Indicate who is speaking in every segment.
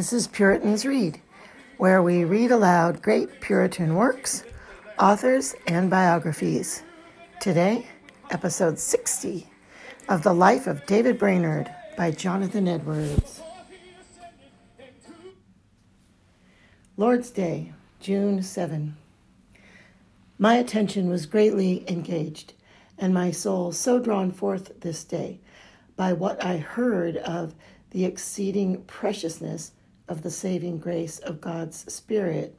Speaker 1: Hi, this is Puritans Read, where we read aloud great Puritan works, authors, and biographies. Today, episode 60 of The Life of David Brainerd by Jonathan Edwards. Lord's Day, June 7. My attention was greatly engaged, and my soul so drawn forth this day by what I heard of the exceeding preciousness of the saving grace of God's Spirit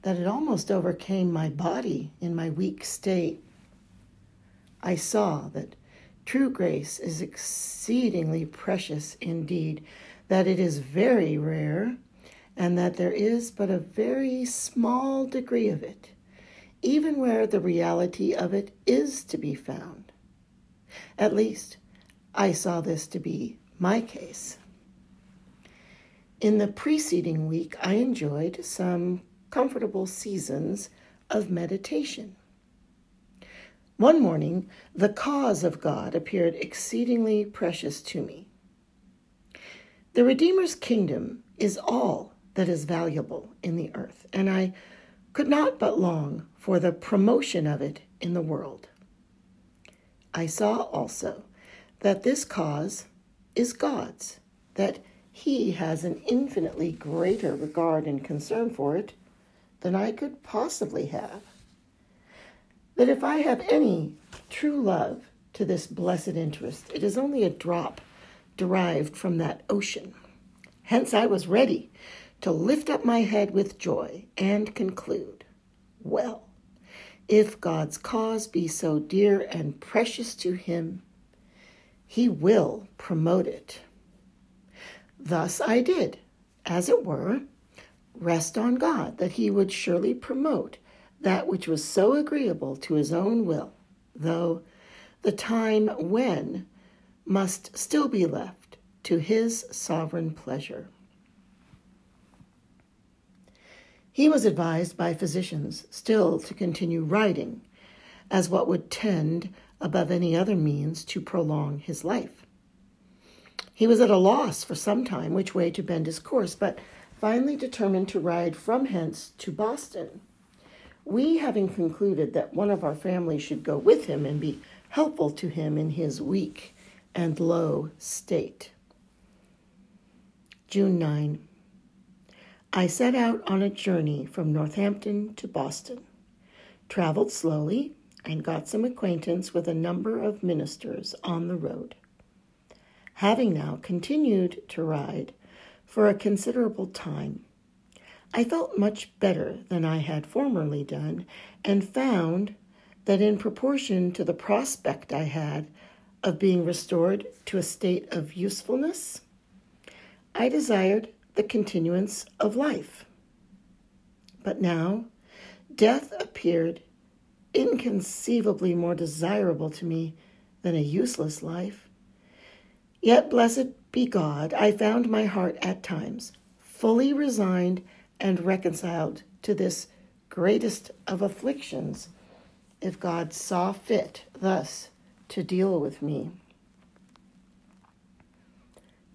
Speaker 1: that it almost overcame my body in my weak state. I saw that true grace is exceedingly precious indeed, that it is very rare, and that there is but a very small degree of it, even where the reality of it is to be found. At least, I saw this to be my case. In the preceding week, I enjoyed some comfortable seasons of meditation. One morning, the cause of God appeared exceedingly precious to me. The Redeemer's kingdom is all that is valuable in the earth, and I could not but long for the promotion of it in the world. I saw also that this cause is God's, that He has an infinitely greater regard and concern for it than I could possibly have. That if I have any true love to this blessed interest, it is only a drop derived from that ocean. Hence, I was ready to lift up my head with joy and conclude Well, if God's cause be so dear and precious to Him, he will promote it. Thus I did, as it were, rest on God that He would surely promote that which was so agreeable to His own will, though the time when must still be left to His sovereign pleasure. He was advised by physicians still to continue riding, as what would tend above any other means to prolong his life. He was at a loss for some time which way to bend his course, but finally determined to ride from hence to Boston. We having concluded that one of our family should go with him and be helpful to him in his weak and low state. June 9. I set out on a journey from Northampton to Boston, traveled slowly, and got some acquaintance with a number of ministers on the road. Having now continued to ride for a considerable time, I felt much better than I had formerly done, and found that in proportion to the prospect I had of being restored to a state of usefulness, I desired the continuance of life. But now death appeared inconceivably more desirable to me than a useless life. Yet, blessed be God, I found my heart at times fully resigned and reconciled to this greatest of afflictions, if God saw fit thus to deal with me.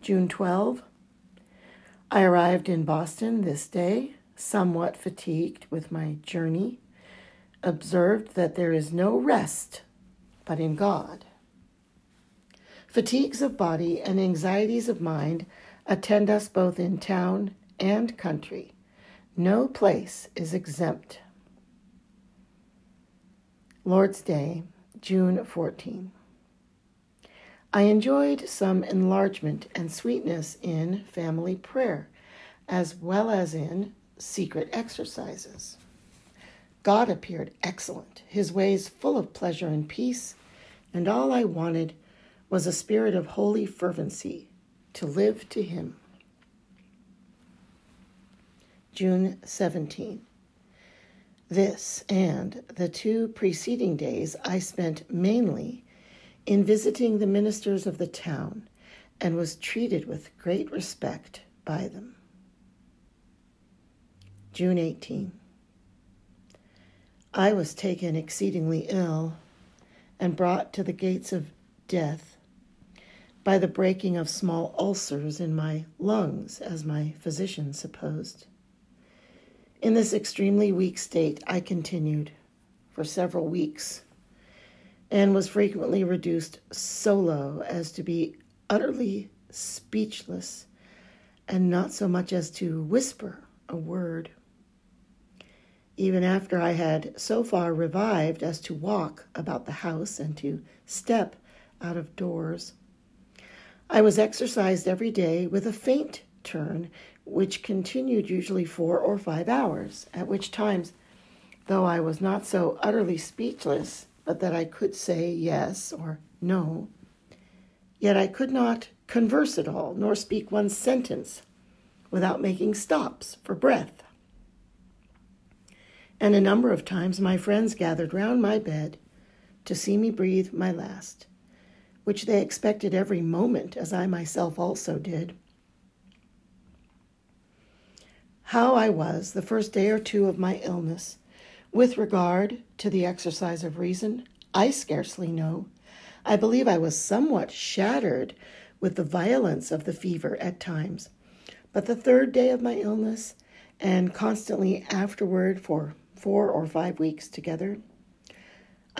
Speaker 1: June 12. I arrived in Boston this day, somewhat fatigued with my journey observed that there is no rest but in God. Fatigues of body and anxieties of mind attend us both in town and country. No place is exempt. Lord's Day, June 14. I enjoyed some enlargement and sweetness in family prayer, as well as in secret exercises. God appeared excellent, his ways full of pleasure and peace, and all I wanted was a spirit of holy fervency to live to him. June 17. This and the two preceding days I spent mainly in visiting the ministers of the town and was treated with great respect by them. June 18. I was taken exceedingly ill and brought to the gates of death. By the breaking of small ulcers in my lungs, as my physician supposed. In this extremely weak state, I continued for several weeks and was frequently reduced so low as to be utterly speechless and not so much as to whisper a word. Even after I had so far revived as to walk about the house and to step out of doors, I was exercised every day with a faint turn, which continued usually four or five hours, at which times, though I was not so utterly speechless, but that I could say yes or no, yet I could not converse at all, nor speak one sentence without making stops for breath. And a number of times my friends gathered round my bed to see me breathe my last, which they expected every moment, as I myself also did. How I was the first day or two of my illness, with regard to the exercise of reason, I scarcely know. I believe I was somewhat shattered with the violence of the fever at times but the third day of my illness, and constantly afterward for four or five weeks together,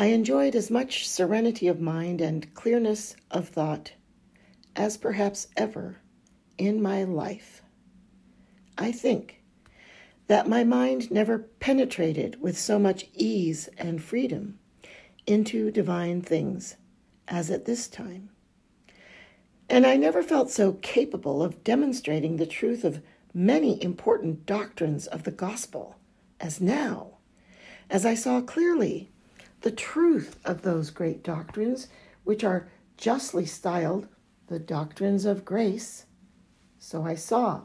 Speaker 1: I enjoyed as much serenity of mind and clearness of thought as perhaps ever in my life. I think that my mind never penetrated with so much ease and freedom into divine things as at this time. And I never felt so capable of demonstrating the truth of many important doctrines of the gospel as now, as I saw clearly the truth of those great doctrines, which are justly styled the doctrines of grace. So I saw,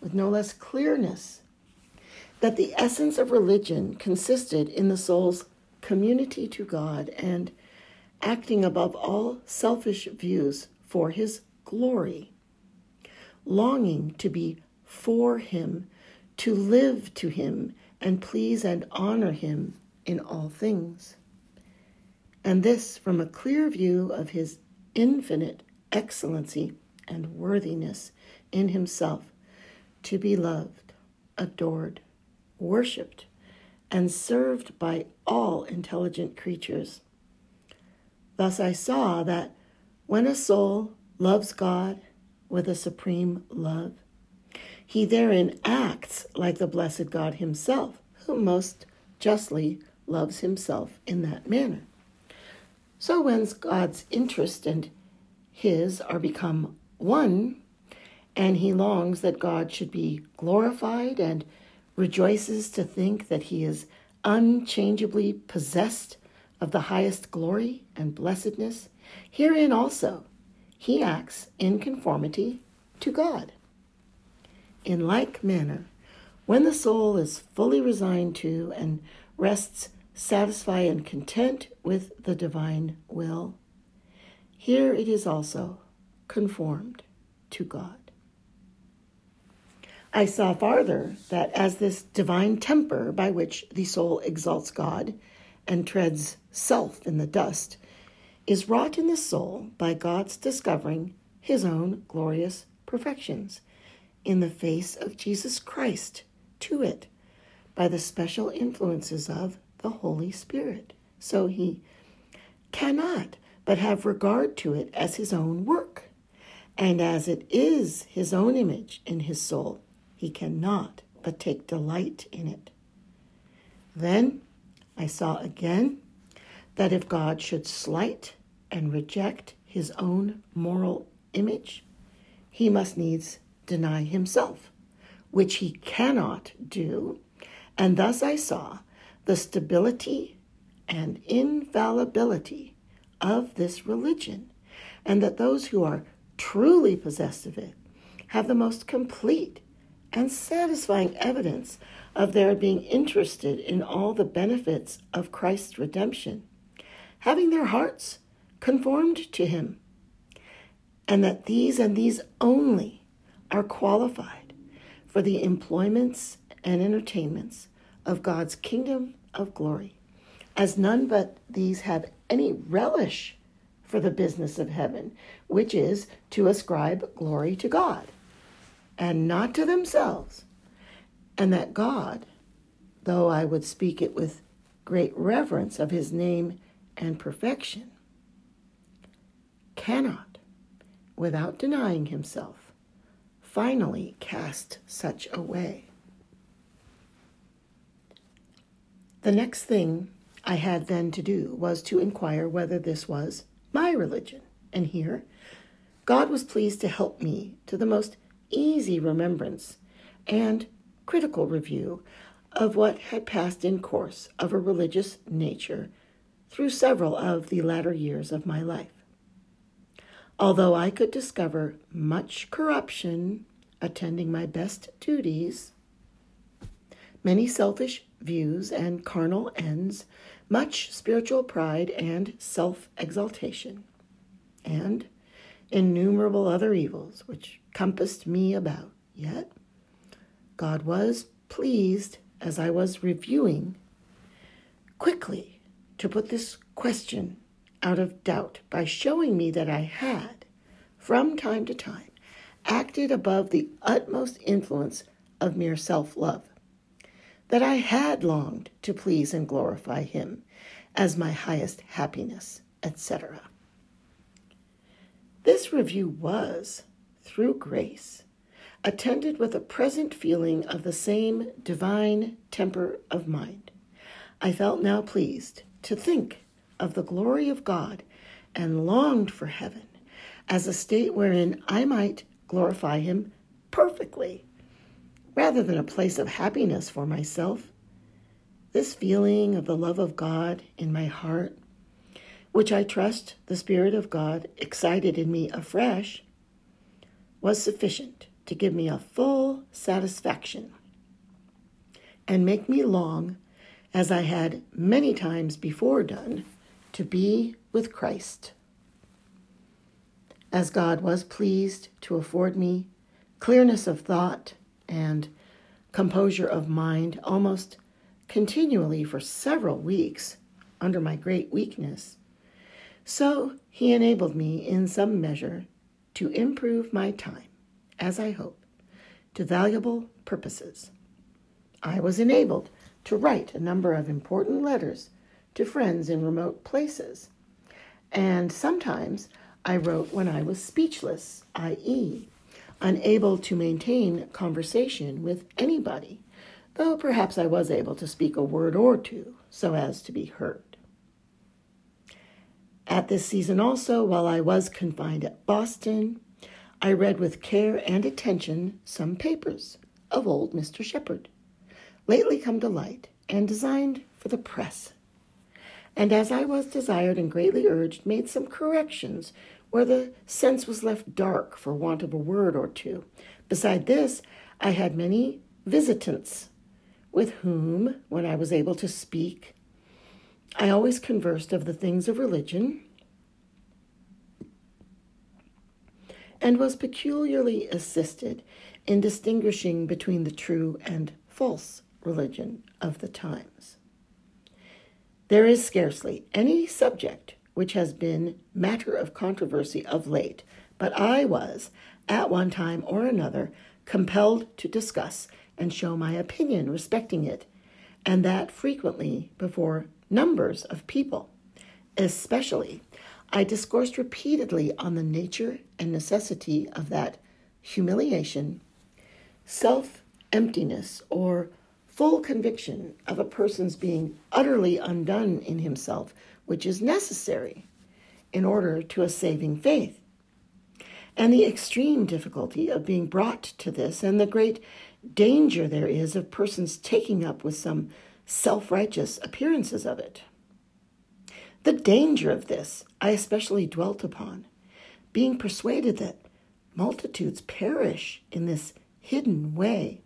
Speaker 1: with no less clearness, that the essence of religion consisted in the soul's community to God and acting above all selfish views for his glory, longing to be for him, to live to him, and please and honor him in all things. And this from a clear view of his infinite excellency and worthiness in himself to be loved, adored, worshiped, and served by all intelligent creatures. Thus I saw that when a soul loves God with a supreme love, he therein acts like the blessed God himself, who most justly loves himself in that manner. So when God's interest and his are become one, and he longs that God should be glorified and rejoices to think that he is unchangeably possessed of the highest glory and blessedness, Herein also he acts in conformity to God. In like manner, when the soul is fully resigned to and rests satisfied and content with the divine will, here it is also conformed to God. I saw farther that as this divine temper by which the soul exalts God and treads self in the dust is wrought in the soul by God's discovering his own glorious perfections in the face of Jesus Christ to it by the special influences of the Holy Spirit. So he cannot but have regard to it as his own work. And as it is his own image in his soul, he cannot but take delight in it. Then I saw again that if God should slight and reject his own moral image, he must needs deny himself, which he cannot do. And thus I saw the stability and infallibility of this religion, and that those who are truly possessed of it have the most complete and satisfying evidence of their being interested in all the benefits of Christ's redemption, having their hearts conformed to him, and that these and these only are qualified for the employments and entertainments of God's kingdom of glory, as none but these have any relish for the business of heaven, which is to ascribe glory to God and not to themselves, and that God, though I would speak it with great reverence of his name and perfection, cannot, without denying himself, finally cast such away. The next thing I had then to do was to inquire whether this was my religion. And here, God was pleased to help me to the most easy remembrance and critical review of what had passed in course of a religious nature through several of the latter years of my life. Although I could discover much corruption attending my best duties, many selfish views and carnal ends, much spiritual pride and self exaltation, and innumerable other evils which compassed me about. Yet, God was pleased as I was reviewing quickly to put this question out of doubt by showing me that I had, from time to time, acted above the utmost influence of mere self love that I had longed to please and glorify him as my highest happiness, etc. This review was, through grace, attended with a present feeling of the same divine temper of mind. I felt now pleased to think of the glory of God and longed for heaven as a state wherein I might glorify Him perfectly rather than a place of happiness for myself. This feeling of the love of God in my heart, which I trust the Spirit of God excited in me afresh, was sufficient to give me a full satisfaction and make me long, as I had many times before done, to be with Christ. As God was pleased to afford me clearness of thought and composure of mind almost continually for several weeks under my great weakness. So he enabled me in some measure to improve my time, as I hope, to valuable purposes. I was enabled to write a number of important letters to friends in remote places, and sometimes I wrote when I was speechless, i.e., unable to maintain conversation with anybody, though perhaps I was able to speak a word or two so as to be heard. At this season also, while I was confined at Boston, I read with care and attention some papers of old Mr. Shepard, lately come to light and designed for the press. And as I was desired and greatly urged, made some corrections where the sense was left dark for want of a word or two. Beside this, I had many visitants with whom, when I was able to speak, I always conversed of the things of religion and was peculiarly assisted in distinguishing between the true and false religion of the times. There is scarcely any subject which has been matter of controversy of late, but I was, at one time or another, compelled to discuss and show my opinion respecting it, and that frequently before numbers of people. Especially, I discoursed repeatedly on the nature and necessity of that humiliation, self emptiness, or full conviction of a person's being utterly undone in himself which is necessary in order to a saving faith. And the extreme difficulty of being brought to this, and the great danger there is of persons taking up with some self righteous appearances of it. The danger of this I especially dwelt upon, being persuaded that multitudes perish in this hidden way,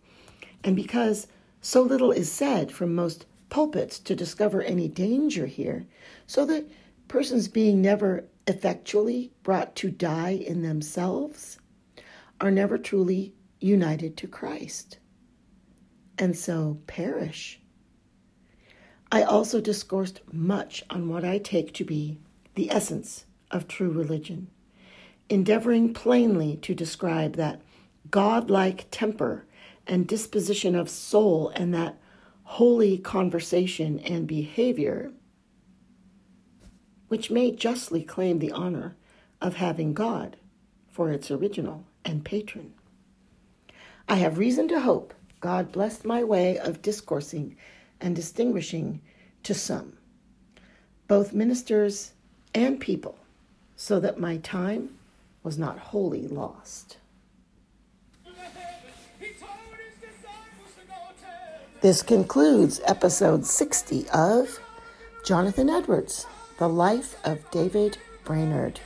Speaker 1: and because so little is said from most pulpits to discover any danger here, so that persons being never effectually brought to die in themselves are never truly united to Christ, and so perish. I also discoursed much on what I take to be the essence of true religion, endeavoring plainly to describe that godlike temper and disposition of soul and that holy conversation and behavior, which may justly claim the honor of having God for its original and patron. I have reason to hope God blessed my way of discoursing and distinguishing to some, both ministers and people, so that my time was not wholly lost. This concludes episode 60 of Jonathan Edwards, The Life of David Brainerd.